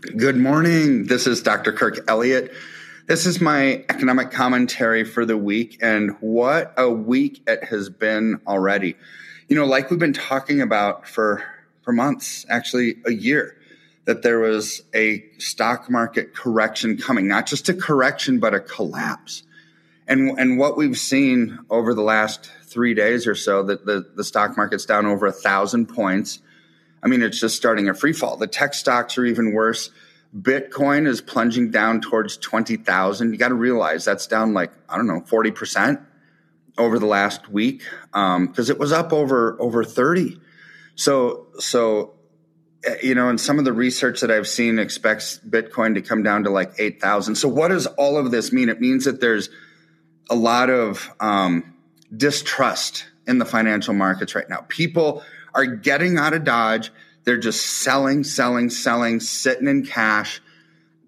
Good morning. This is Dr. Kirk Elliott. This is my economic commentary for the week, and what a week it has been already. You know, like we've been talking about for for months, actually a year, that there was a stock market correction coming, not just a correction, but a collapse. And and what we've seen over the last three days or so, that the, the stock market's down over a thousand points I mean, it's just starting a free fall. The tech stocks are even worse. Bitcoin is plunging down towards 20,000. You got to realize that's down like, I don't know, 40% over the last week. Um, cause it was up over, over 30. So, so, eh, you know, and some of the research that I've seen expects Bitcoin to come down to like 8,000. So what does all of this mean? It means that there's a lot of, um, distrust in the financial markets right now. People are getting out of Dodge. They're just selling, selling, selling, sitting in cash.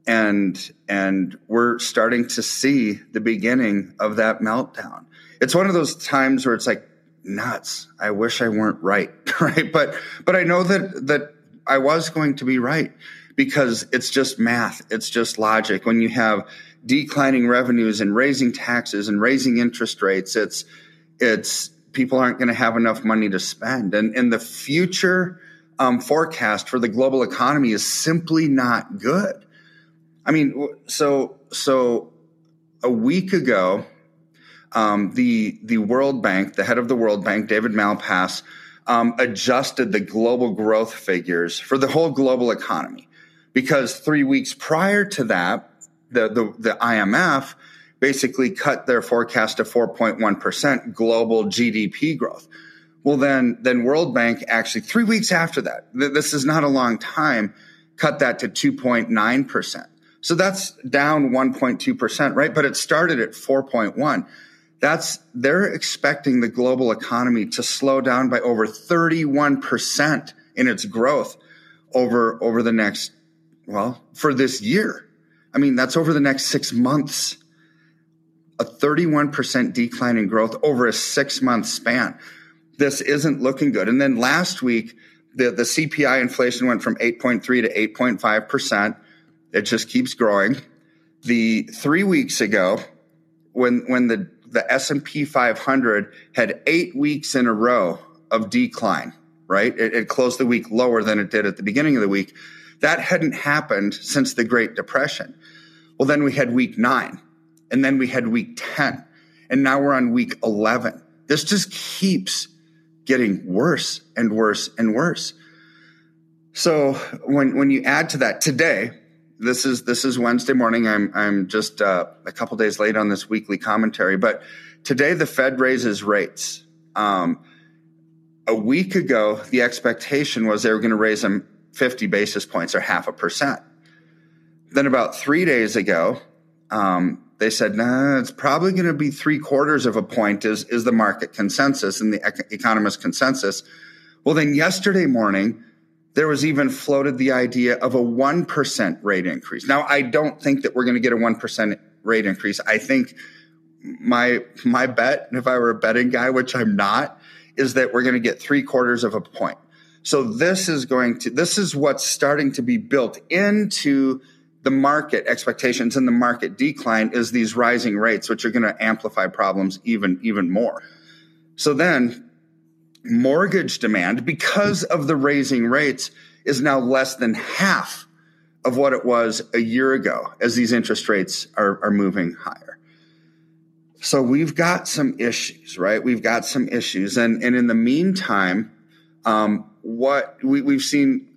And, and we're starting to see the beginning of that meltdown. It's one of those times where it's like, nuts. I wish I weren't right. Right. But, but I know that, that I was going to be right because it's just math. It's just logic. When you have declining revenues and raising taxes and raising interest rates, it's, it's people aren't going to have enough money to spend. And, and the future um, forecast for the global economy is simply not good. I mean, so so a week ago, um, the the World Bank, the head of the World Bank, David Malpass, um, adjusted the global growth figures for the whole global economy because three weeks prior to that, the the, the IMF basically cut their forecast to 4.1% global GDP growth. Well, then, then World Bank actually three weeks after that, th- this is not a long time, cut that to 2.9%. So that's down 1.2%, right? But it started at 4.1. That's, they're expecting the global economy to slow down by over 31% in its growth over, over the next, well, for this year. I mean, that's over the next six months a 31% decline in growth over a six month span. This isn't looking good. And then last week, the, the CPI inflation went from 8.3 to 8.5%. It just keeps growing. The three weeks ago, when, when the, the S&P 500 had eight weeks in a row of decline, right? It, it closed the week lower than it did at the beginning of the week. That hadn't happened since the Great Depression. Well, then we had week nine and then we had week 10. And now we're on week 11. This just keeps getting worse and worse and worse. So when, when you add to that today, this is, this is Wednesday morning. I'm, I'm just uh, a couple days late on this weekly commentary, but today the Fed raises rates. Um, a week ago, the expectation was they were going to raise them 50 basis points or half a percent. Then about three days ago, um, they said, nah, it's probably going to be three quarters of a point is, is the market consensus and the ec- economist consensus. Well, then yesterday morning, there was even floated the idea of a 1% rate increase. Now, I don't think that we're going to get a 1% rate increase. I think my, my bet, if I were a betting guy, which I'm not, is that we're going to get three quarters of a point. So this is going to, this is what's starting to be built into the market expectations and the market decline is these rising rates, which are going to amplify problems even, even more. So then mortgage demand, because of the raising rates, is now less than half of what it was a year ago as these interest rates are, are moving higher. So we've got some issues, right? We've got some issues. And, and in the meantime, um, what we, we've seen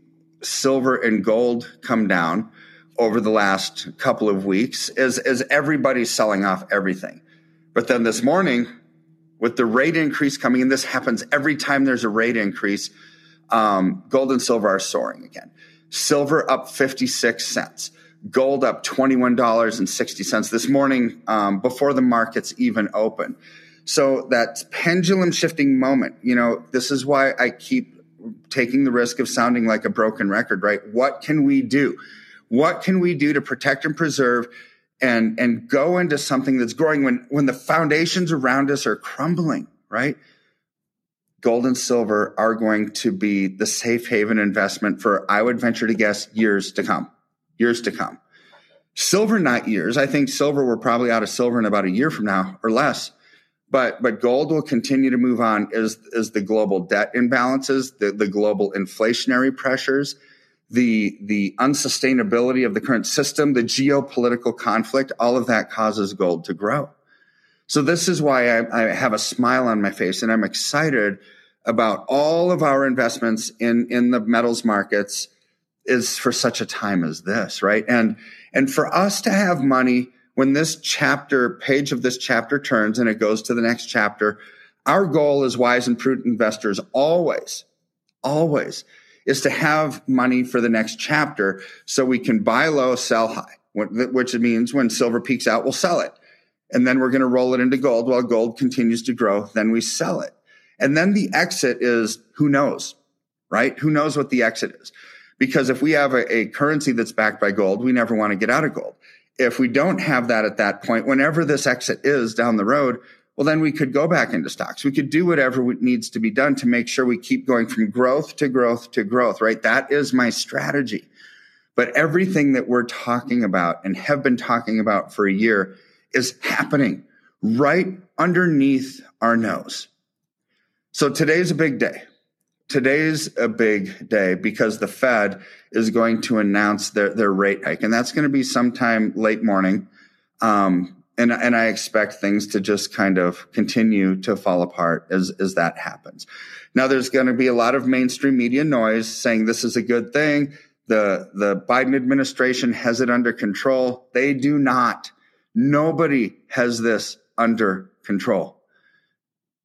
silver and gold come down over the last couple of weeks is, is everybody's selling off everything. But then this morning, with the rate increase coming in, this happens every time there's a rate increase, um, gold and silver are soaring again. silver up 56 cents, gold up $21.60 this morning um, before the markets even open. So that pendulum shifting moment, you know, this is why I keep taking the risk of sounding like a broken record, right? What can we do? What can we do to protect and preserve and and go into something that's growing when when the foundations around us are crumbling, right? Gold and silver are going to be the safe haven investment for I would venture to guess years to come. Years to come. Silver not years. I think silver we're probably out of silver in about a year from now or less but but gold will continue to move on as as the global debt imbalances, the, the global inflationary pressures, the the unsustainability of the current system, the geopolitical conflict, all of that causes gold to grow. So this is why I, I have a smile on my face and I'm excited about all of our investments in in the metals markets is for such a time as this, right? And and for us to have money when this chapter, page of this chapter turns and it goes to the next chapter, our goal as wise and prudent investors always, always is to have money for the next chapter so we can buy low, sell high, which means when silver peaks out, we'll sell it. And then we're going to roll it into gold while gold continues to grow. Then we sell it. And then the exit is who knows, right? Who knows what the exit is? Because if we have a, a currency that's backed by gold, we never want to get out of gold if we don't have that at that point, whenever this exit is down the road, well, then we could go back into stocks. We could do whatever needs to be done to make sure we keep going from growth to growth to growth, right? That is my strategy. But everything that we're talking about and have been talking about for a year is happening right underneath our nose. So today's a big day today's a big day because the Fed is going to announce their, their rate hike, and that's going to be sometime late morning. Um, and, and I expect things to just kind of continue to fall apart as, as that happens. Now, there's going to be a lot of mainstream media noise saying this is a good thing. The, the Biden administration has it under control. They do not. Nobody has this under control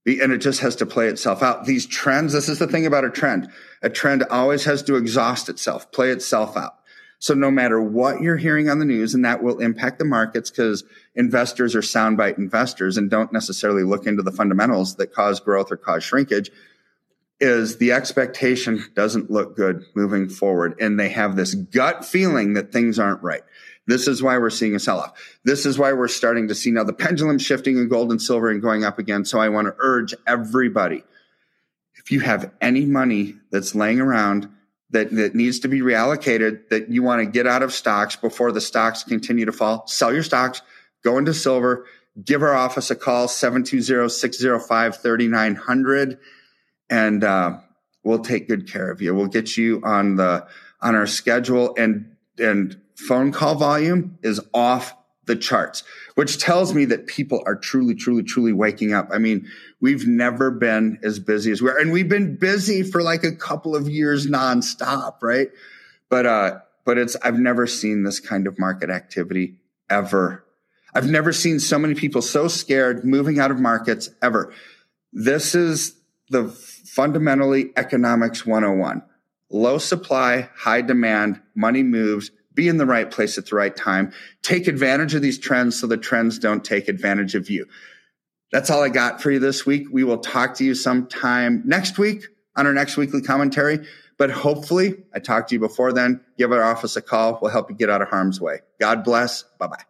and it just has to play itself out. These trends, this is the thing about a trend. A trend always has to exhaust itself, play itself out. So no matter what you're hearing on the news, and that will impact the markets because investors are soundbite investors and don't necessarily look into the fundamentals that cause growth or cause shrinkage, is the expectation doesn't look good moving forward. And they have this gut feeling that things aren't right. This is why we're seeing a sell off. This is why we're starting to see now the pendulum shifting in gold and silver and going up again. So I want to urge everybody if you have any money that's laying around that, that needs to be reallocated, that you want to get out of stocks before the stocks continue to fall, sell your stocks, go into silver, give our office a call, 720-605-3900. And, uh, we'll take good care of you. We'll get you on the, on our schedule and, and phone call volume is off the charts, which tells me that people are truly, truly, truly waking up. I mean, we've never been as busy as we are, and we've been busy for like a couple of years nonstop, right? But, uh, but it's, I've never seen this kind of market activity ever. I've never seen so many people so scared moving out of markets ever. This is the fundamentally economics 101. Low supply, high demand, money moves, be in the right place at the right time. Take advantage of these trends so the trends don't take advantage of you. That's all I got for you this week. We will talk to you sometime next week on our next weekly commentary. But hopefully, I talked to you before then. Give our office a call. We'll help you get out of harm's way. God bless. Bye bye.